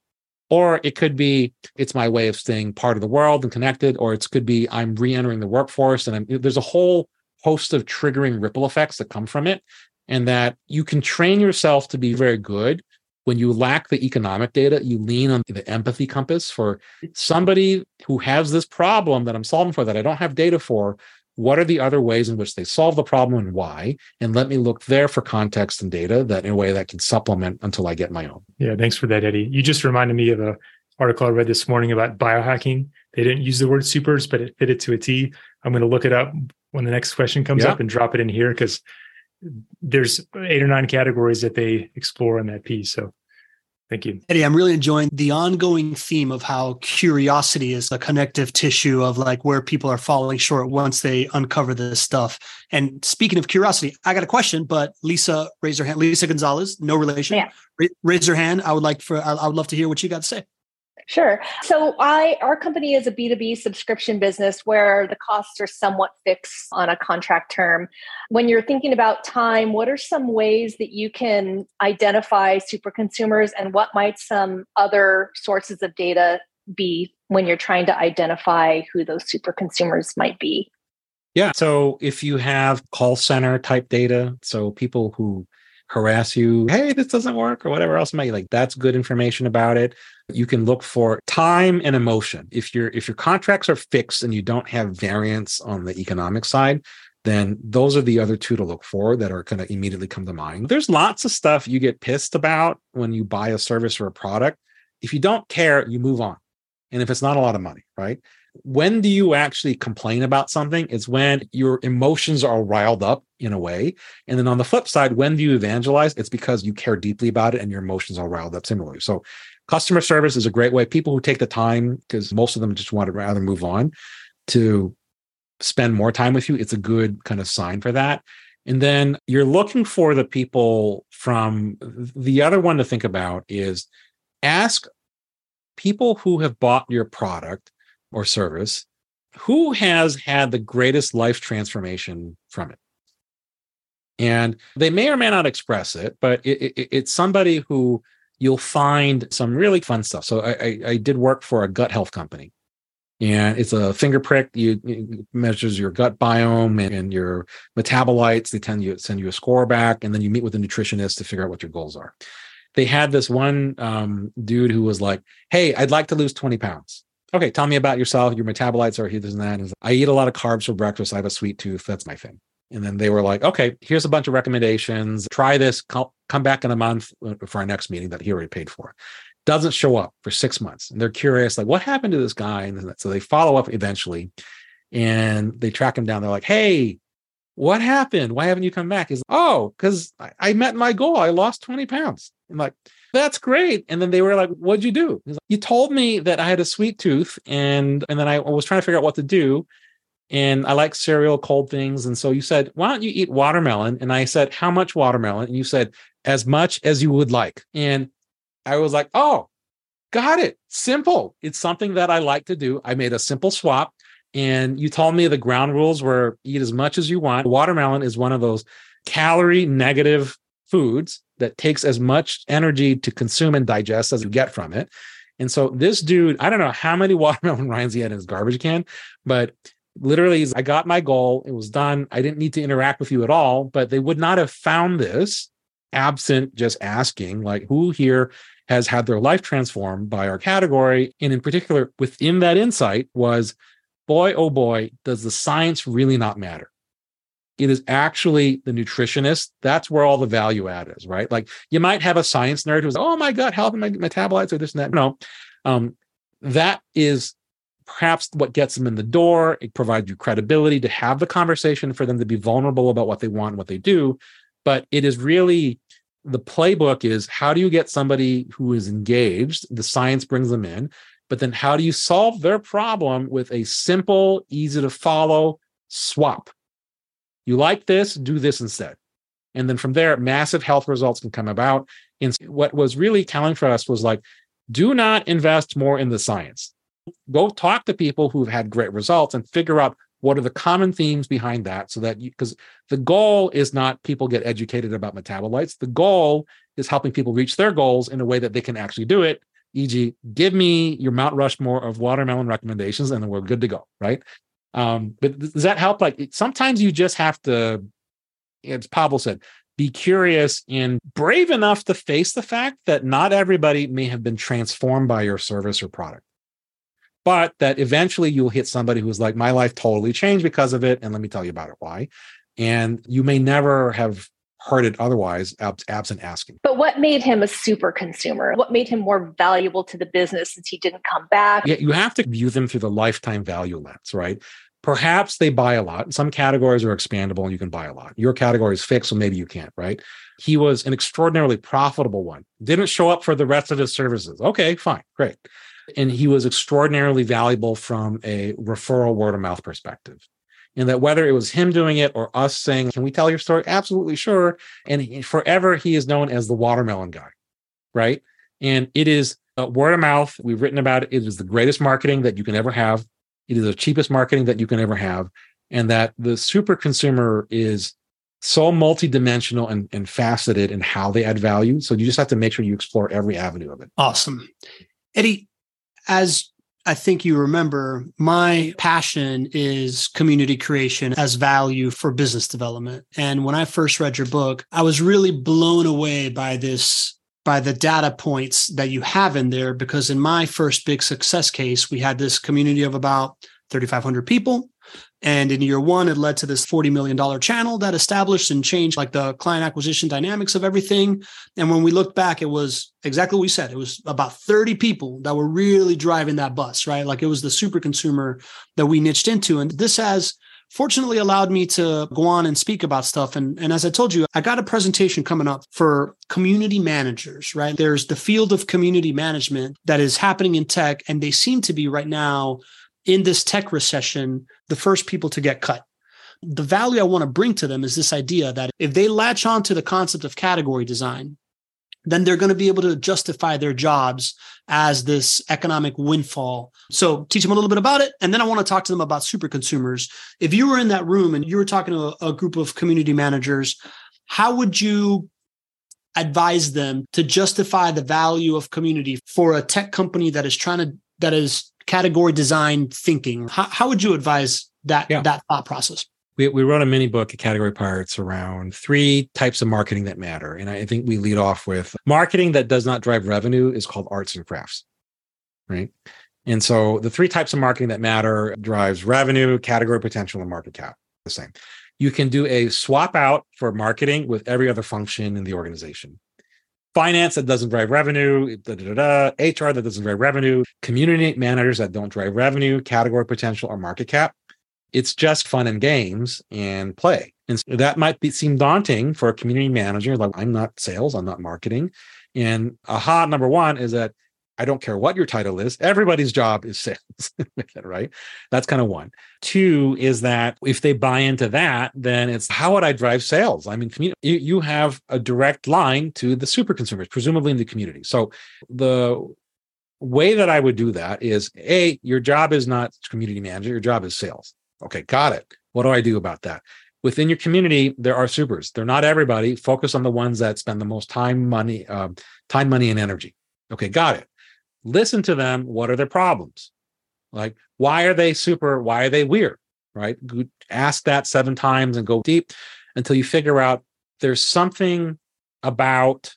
Or it could be it's my way of staying part of the world and connected, or it could be I'm re-entering the workforce, and I'm, there's a whole host of triggering ripple effects that come from it, and that you can train yourself to be very good when you lack the economic data, you lean on the empathy compass for somebody who has this problem that I'm solving for that I don't have data for what are the other ways in which they solve the problem and why? And let me look there for context and data that in a way that can supplement until i get my own. Yeah thanks for that eddie. You just reminded me of a article i read this morning about biohacking. They didn't use the word supers but it fit it to a t. I'm going to look it up when the next question comes yeah. up and drop it in here because there's eight or nine categories that they explore in that piece so Thank you. Eddie, I'm really enjoying the ongoing theme of how curiosity is a connective tissue of like where people are falling short once they uncover this stuff. And speaking of curiosity, I got a question, but Lisa, raise her hand. Lisa Gonzalez, no relation. Yeah. Raise her hand. I would like for, I would love to hear what you got to say. Sure. So I our company is a B2B subscription business where the costs are somewhat fixed on a contract term. When you're thinking about time, what are some ways that you can identify super consumers and what might some other sources of data be when you're trying to identify who those super consumers might be? Yeah. So if you have call center type data, so people who harass you, hey, this doesn't work, or whatever else might like that's good information about it. You can look for time and emotion. If your if your contracts are fixed and you don't have variance on the economic side, then those are the other two to look for that are going to immediately come to mind. There's lots of stuff you get pissed about when you buy a service or a product. If you don't care, you move on. And if it's not a lot of money, right? When do you actually complain about something? It's when your emotions are riled up in a way. And then on the flip side, when do you evangelize? It's because you care deeply about it and your emotions are riled up similarly. So customer service is a great way. People who take the time, because most of them just want to rather move on to spend more time with you, it's a good kind of sign for that. And then you're looking for the people from the other one to think about is ask people who have bought your product or service, who has had the greatest life transformation from it? And they may or may not express it, but it, it, it's somebody who you'll find some really fun stuff. So I, I, I did work for a gut health company and it's a finger prick. You, it measures your gut biome and, and, your metabolites. They tend to send you a score back, and then you meet with a nutritionist to figure out what your goals are. They had this one um, dude who was like, "Hey, I'd like to lose twenty pounds." Okay, tell me about yourself. Your metabolites are here, this and that. And I eat a lot of carbs for breakfast. I have a sweet tooth. That's my thing. And then they were like, okay, here's a bunch of recommendations. Try this. Come back in a month uh, for our next meeting that he already paid for. Doesn't show up for six months. And they're curious, like, what happened to this guy? And so they follow up eventually and they track him down. They're like, hey, what happened? Why haven't you come back? He's like, oh, because I, I met my goal. I lost 20 pounds. I'm like, that's great. And then they were like, what'd you do? Like, you told me that I had a sweet tooth and and then I was trying to figure out what to do. And I like cereal, cold things. And so you said, why don't you eat watermelon? And I said, how much watermelon? And you said, as much as you would like. And I was like, oh, got it. Simple. It's something that I like to do. I made a simple swap. And you told me the ground rules were eat as much as you want. Watermelon is one of those calorie negative foods that takes as much energy to consume and digest as you get from it. And so this dude, I don't know how many watermelon rinds he had in his garbage can, but literally, I got my goal. It was done. I didn't need to interact with you at all, but they would not have found this absent just asking, like, who here has had their life transformed by our category? And in particular, within that insight was, boy, oh boy, does the science really not matter? it is actually the nutritionist. That's where all the value add is, right? Like you might have a science nerd who's, oh my God, helping my metabolites or this and that. No, um, that is perhaps what gets them in the door. It provides you credibility to have the conversation for them to be vulnerable about what they want, and what they do. But it is really the playbook is how do you get somebody who is engaged? The science brings them in, but then how do you solve their problem with a simple, easy to follow swap? You like this, do this instead. And then from there, massive health results can come about. And what was really telling for us was like, do not invest more in the science. go talk to people who've had great results and figure out what are the common themes behind that so that because the goal is not people get educated about metabolites the goal is helping people reach their goals in a way that they can actually do it e.g give me your mount rushmore of watermelon recommendations and then we're good to go right um, but does that help like sometimes you just have to as pablo said be curious and brave enough to face the fact that not everybody may have been transformed by your service or product but that eventually you'll hit somebody who's like, my life totally changed because of it. And let me tell you about it why. And you may never have heard it otherwise, absent asking. But what made him a super consumer? What made him more valuable to the business since he didn't come back? Yeah, you have to view them through the lifetime value lens, right? Perhaps they buy a lot. Some categories are expandable and you can buy a lot. Your category is fixed, so maybe you can't, right? He was an extraordinarily profitable one. Didn't show up for the rest of his services. Okay, fine, great and he was extraordinarily valuable from a referral word of mouth perspective. And that whether it was him doing it or us saying, Can we tell your story? Absolutely sure. And he, forever he is known as the watermelon guy, right? And it is uh, word of mouth. We've written about it. It is the greatest marketing that you can ever have. It is the cheapest marketing that you can ever have. And that the super consumer is so multidimensional and, and faceted in how they add value. So you just have to make sure you explore every avenue of it. Awesome. Eddie, as I think you remember, my passion is community creation as value for business development. And when I first read your book, I was really blown away by this, by the data points that you have in there. Because in my first big success case, we had this community of about 3,500 people. And in year one, it led to this $40 million channel that established and changed like the client acquisition dynamics of everything. And when we looked back, it was exactly what we said. It was about 30 people that were really driving that bus, right? Like it was the super consumer that we niched into. And this has fortunately allowed me to go on and speak about stuff. And, and as I told you, I got a presentation coming up for community managers, right? There's the field of community management that is happening in tech, and they seem to be right now in this tech recession, the first people to get cut. The value I want to bring to them is this idea that if they latch on to the concept of category design, then they're going to be able to justify their jobs as this economic windfall. So teach them a little bit about it. And then I want to talk to them about super consumers. If you were in that room and you were talking to a, a group of community managers, how would you advise them to justify the value of community for a tech company that is trying to that is category design thinking. How, how would you advise that yeah. that thought process? We, we wrote a mini book at Category Pirates around three types of marketing that matter. And I think we lead off with marketing that does not drive revenue is called arts and crafts. Right. And so the three types of marketing that matter drives revenue, category potential, and market cap. The same. You can do a swap out for marketing with every other function in the organization finance that doesn't drive revenue, da, da, da, HR that doesn't drive revenue, community managers that don't drive revenue, category potential, or market cap. It's just fun and games and play. And so that might be, seem daunting for a community manager. Like, I'm not sales, I'm not marketing. And aha, number one is that I don't care what your title is. Everybody's job is sales, right? That's kind of one. Two is that if they buy into that, then it's how would I drive sales? I mean, you, you have a direct line to the super consumers, presumably in the community. So the way that I would do that is A, your job is not community manager, your job is sales. Okay, got it. What do I do about that? Within your community, there are supers. They're not everybody. Focus on the ones that spend the most time, money, uh, time, money, and energy. Okay, got it listen to them. What are their problems? Like, why are they super? Why are they weird? Right? Ask that seven times and go deep until you figure out there's something about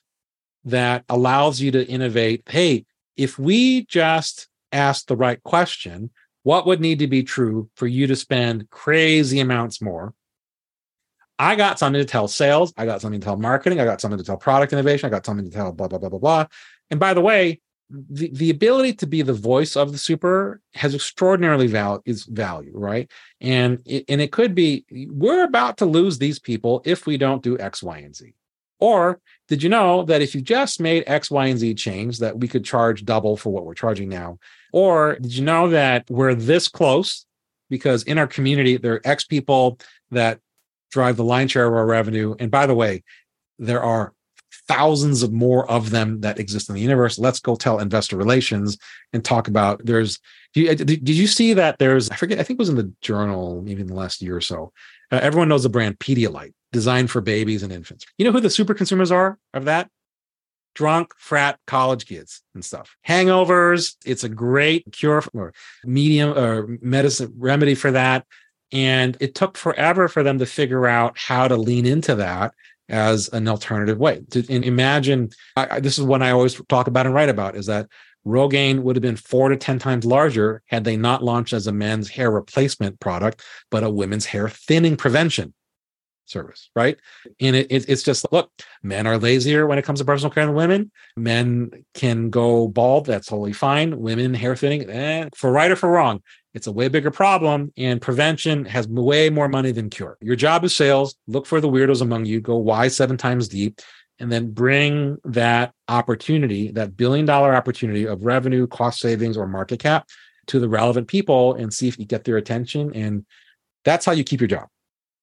that allows you to innovate. Hey, if we just ask the right question, what would need to be true for you to spend crazy amounts more? I got something to tell sales. I got something to tell marketing. I got something to tell product innovation. I got something to tell blah, blah, blah, blah, blah. And by the way, the, the ability to be the voice of the super has extraordinarily val- is value, right? And it, and it could be we're about to lose these people if we don't do X, Y, and Z. Or did you know that if you just made X, Y, and Z change, that we could charge double for what we're charging now? Or did you know that we're this close because in our community there are X people that drive the line share of our revenue? And by the way, there are thousands of more of them that exist in the universe. Let's go tell investor relations and talk about there's did you, see that there's I forget I think it was in the journal maybe in the last year or so. Uh, everyone knows the brand Pedialyte, designed for babies and infants. You know who the super consumers are of that? Drunk frat college kids and stuff. Hangovers, it's a great cure or medium or medicine remedy for that. And it took forever for them to figure out how to lean into that as an alternative way. To imagine, I, this is one I always talk about and write about, is that Rogaine would have been four to 10 times larger had they not launched as a men's hair replacement product, but a women's hair thinning prevention service, right? And it, it, it's just look, men are lazier when it comes to personal care than women. Men can go bald, that's totally fine. Women hair thinning, eh, for right or for wrong, it's a way bigger problem. And prevention has way more money than cure. Your job is sales. Look for the weirdos among you. Go why seven times deep and then bring that opportunity, that billion dollar opportunity of revenue, cost savings, or market cap to the relevant people and see if you get their attention. And that's how you keep your job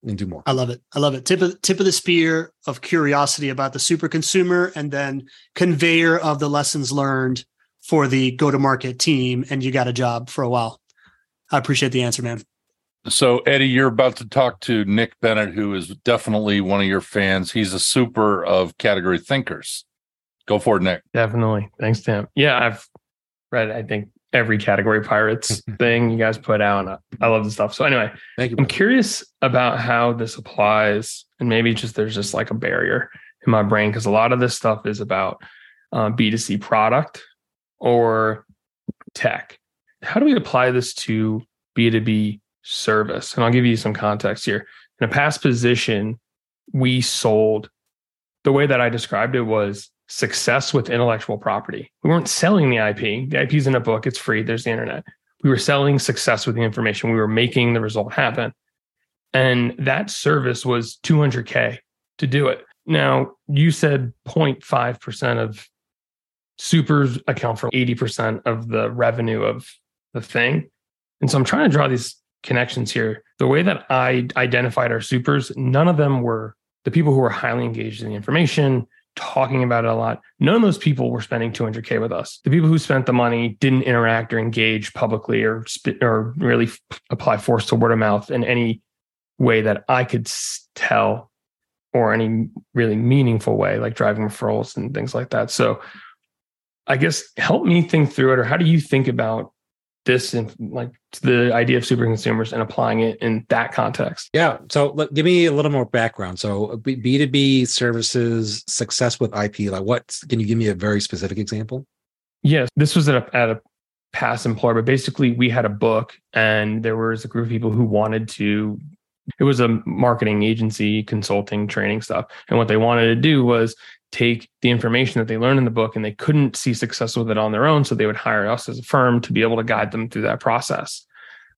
and do more. I love it. I love it. Tip of tip of the spear of curiosity about the super consumer and then conveyor of the lessons learned for the go to market team. And you got a job for a while. I appreciate the answer, man. So, Eddie, you're about to talk to Nick Bennett, who is definitely one of your fans. He's a super of category thinkers. Go for it, Nick. Definitely. Thanks, Tim. Yeah, I've read, I think, every category pirates thing you guys put out. I love the stuff. So, anyway, thank you. I'm curious about how this applies, and maybe just there's just like a barrier in my brain because a lot of this stuff is about uh, B2C product or tech. How do we apply this to B2B service. And I'll give you some context here. In a past position, we sold the way that I described it was success with intellectual property. We weren't selling the IP. The IP is in a book, it's free, there's the internet. We were selling success with the information. We were making the result happen. And that service was 200K to do it. Now, you said 0.5% of supers account for 80% of the revenue of the thing. And so I'm trying to draw these connections here. The way that I identified our supers, none of them were the people who were highly engaged in the information, talking about it a lot. None of those people were spending 200K with us. The people who spent the money didn't interact or engage publicly or, or really apply force to word of mouth in any way that I could tell or any really meaningful way, like driving referrals and things like that. So I guess help me think through it, or how do you think about this and like the idea of super consumers and applying it in that context. Yeah so look, give me a little more background. So uh, b2b services success with ip like what can you give me a very specific example? Yes this was at a, at a past employer but basically we had a book and there was a group of people who wanted to it was a marketing agency consulting training stuff. And what they wanted to do was take the information that they learned in the book and they couldn't see success with it on their own. So they would hire us as a firm to be able to guide them through that process.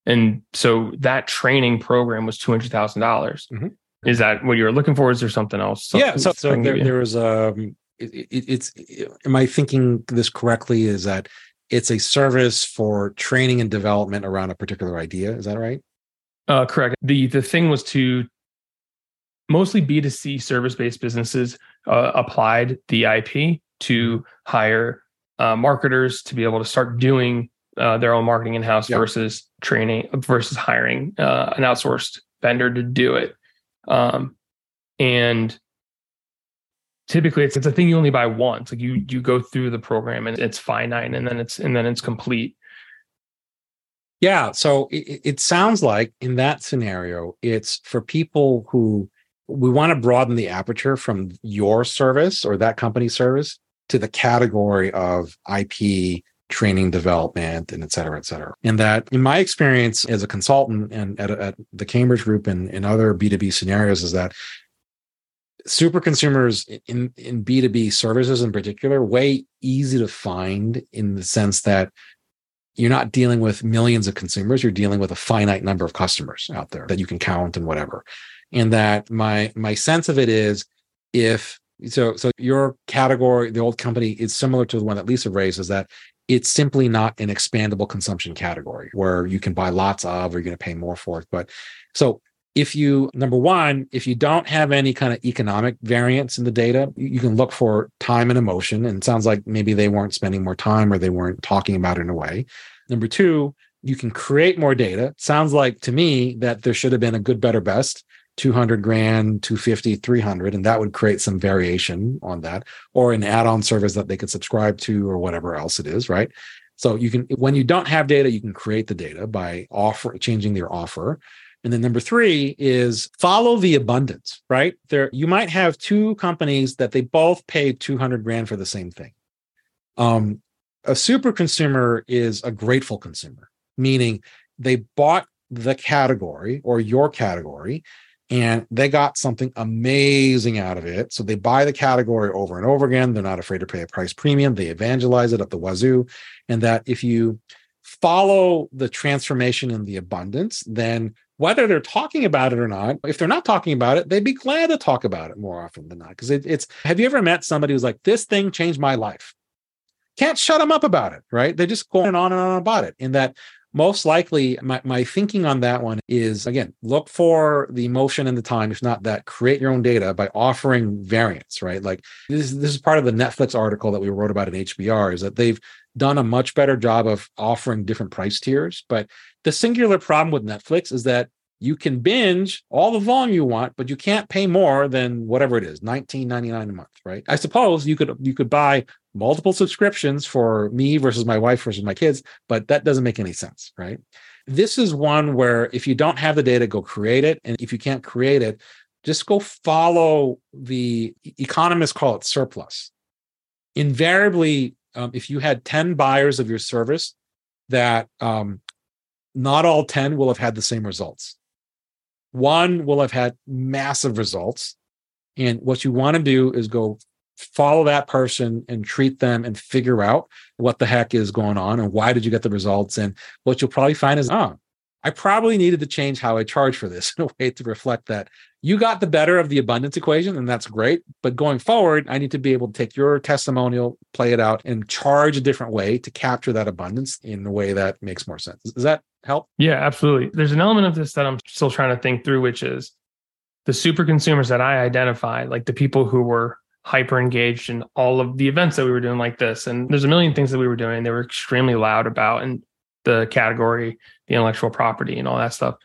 And so that training program was $200,000. mm hmm Is that what you were looking for? Is there something else? Something, yeah. So, so there, there was, um, it, it, it's, am I thinking this correctly? Is that it's a service for training and development around a particular idea? Is that right? Uh, correct. The, the thing was to mostly B2C service based businesses uh, applied the IP to mm-hmm. hire uh, marketers to be able to start doing uh, their own marketing in house yep. versus training versus hiring uh, an outsourced vendor to do it. Um, and typically it's, it's a thing you only buy once like you you go through the program and it's finite and then it's and then it's complete yeah so it, it sounds like in that scenario it's for people who we want to broaden the aperture from your service or that company service to the category of IP training development and et cetera, et cetera. And that in my experience as a consultant and at, at the Cambridge group and in other B2B scenarios is that super consumers in, in B2B services in particular, way easy to find in the sense that you're not dealing with millions of consumers, you're dealing with a finite number of customers out there that you can count and whatever and that my my sense of it is if so so your category the old company is similar to the one that lisa raised is that it's simply not an expandable consumption category where you can buy lots of or you're going to pay more for it. But so if you number one if you don't have any kind of economic variance in the data you can look for time and emotion and sounds like maybe they weren't spending more time or they weren't talking about it in a way. Number two you can create more data. Sounds like to me that there should have been a good better best 200 grand 250 300 and that would create some variation on that or an add-on service that they could subscribe to or whatever else it is right so you can when you don't have data you can create the data by offer changing your offer and then number three is follow the abundance, right? There, you might have two companies that they both pay 200 grand for the same thing. Um, a super consumer is a grateful consumer, meaning they bought the category or your category and they got something amazing out of it. So they buy the category over and over again. They're not afraid to pay a price premium. They evangelize it up the wazoo. And that if you follow the transformation and the abundance, then whether they're talking about it or not, if they're not talking about it, they'd be glad to talk about it more often than not. Because it, it's, have you ever met somebody who's like, this thing changed my life? Can't shut them up about it, right? They're just going on and on about it. In that, most likely, my, my thinking on that one is again, look for the emotion and the time. If not that, create your own data by offering variants, right? Like this, this is part of the Netflix article that we wrote about in HBR is that they've done a much better job of offering different price tiers. But the singular problem with Netflix is that you can binge all the volume you want, but you can't pay more than whatever it is, nineteen ninety nine a month, right? I suppose you could you could buy multiple subscriptions for me versus my wife versus my kids, but that doesn't make any sense, right? This is one where if you don't have the data, go create it, and if you can't create it, just go follow the economists call it surplus. Invariably, um, if you had ten buyers of your service that um, not all 10 will have had the same results. One will have had massive results. And what you want to do is go follow that person and treat them and figure out what the heck is going on and why did you get the results. And what you'll probably find is, oh, I probably needed to change how I charge for this in a way to reflect that you got the better of the abundance equation, and that's great. But going forward, I need to be able to take your testimonial, play it out, and charge a different way to capture that abundance in a way that makes more sense. Is that help? Yeah, absolutely. There's an element of this that I'm still trying to think through, which is the super consumers that I identify, like the people who were hyper engaged in all of the events that we were doing like this. And there's a million things that we were doing they were extremely loud about in the category, the intellectual property and all that stuff.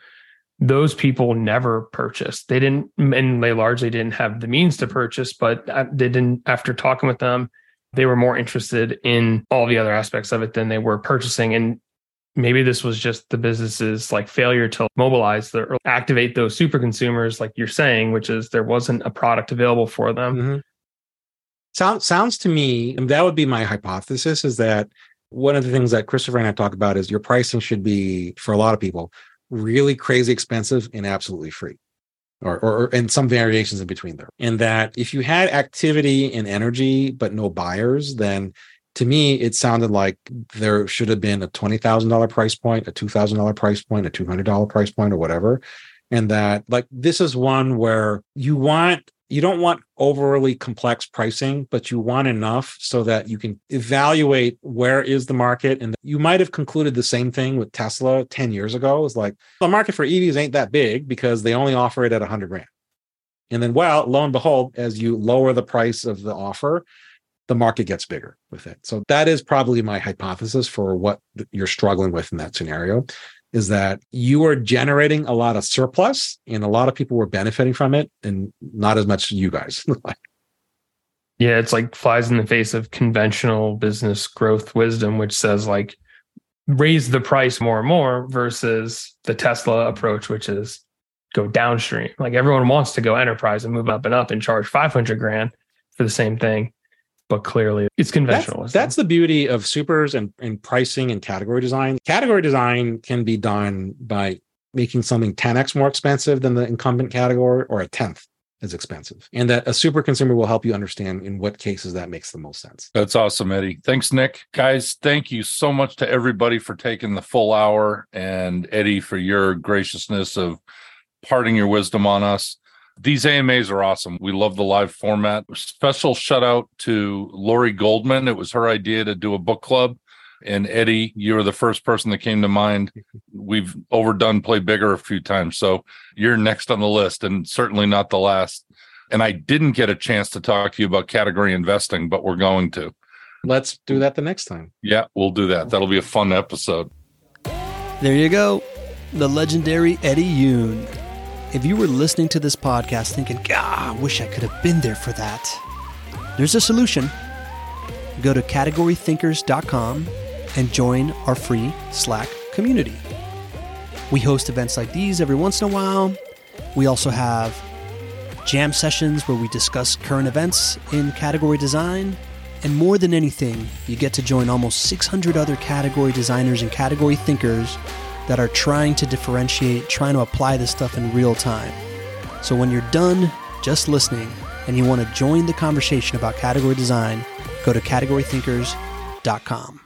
Those people never purchased. They didn't, and they largely didn't have the means to purchase, but they didn't, after talking with them, they were more interested in all the other aspects of it than they were purchasing. And maybe this was just the business's like failure to mobilize the, or activate those super consumers like you're saying which is there wasn't a product available for them mm-hmm. sounds sounds to me that would be my hypothesis is that one of the things that christopher and i talk about is your pricing should be for a lot of people really crazy expensive and absolutely free or, or, and some variations in between there. And that if you had activity and energy but no buyers, then to me, it sounded like there should have been a $20,000 price point, a $2,000 price point, a $200 price point, or whatever. And that, like, this is one where you want, you don't want overly complex pricing, but you want enough so that you can evaluate where is the market. And you might have concluded the same thing with Tesla 10 years ago. It's like the market for EVs ain't that big because they only offer it at 100 grand. And then, well, lo and behold, as you lower the price of the offer, the market gets bigger with it. So that is probably my hypothesis for what you're struggling with in that scenario is that you are generating a lot of surplus and a lot of people were benefiting from it and not as much you guys. yeah, it's like flies in the face of conventional business growth wisdom, which says like raise the price more and more versus the Tesla approach, which is go downstream. Like everyone wants to go enterprise and move up and up and charge 500 grand for the same thing but clearly it's conventional. That's, that's the beauty of supers and, and pricing and category design. Category design can be done by making something 10x more expensive than the incumbent category or a tenth as expensive. And that a super consumer will help you understand in what cases that makes the most sense. That's awesome, Eddie. Thanks, Nick. Guys, thank you so much to everybody for taking the full hour and Eddie for your graciousness of parting your wisdom on us. These AMAs are awesome. We love the live format. Special shout out to Lori Goldman. It was her idea to do a book club. And Eddie, you were the first person that came to mind. We've overdone play bigger a few times. So you're next on the list and certainly not the last. And I didn't get a chance to talk to you about category investing, but we're going to. Let's do that the next time. Yeah, we'll do that. That'll be a fun episode. There you go. The legendary Eddie Yoon. If you were listening to this podcast thinking, God, I wish I could have been there for that, there's a solution. Go to categorythinkers.com and join our free Slack community. We host events like these every once in a while. We also have jam sessions where we discuss current events in category design. And more than anything, you get to join almost 600 other category designers and category thinkers that are trying to differentiate, trying to apply this stuff in real time. So when you're done just listening and you want to join the conversation about category design, go to categorythinkers.com.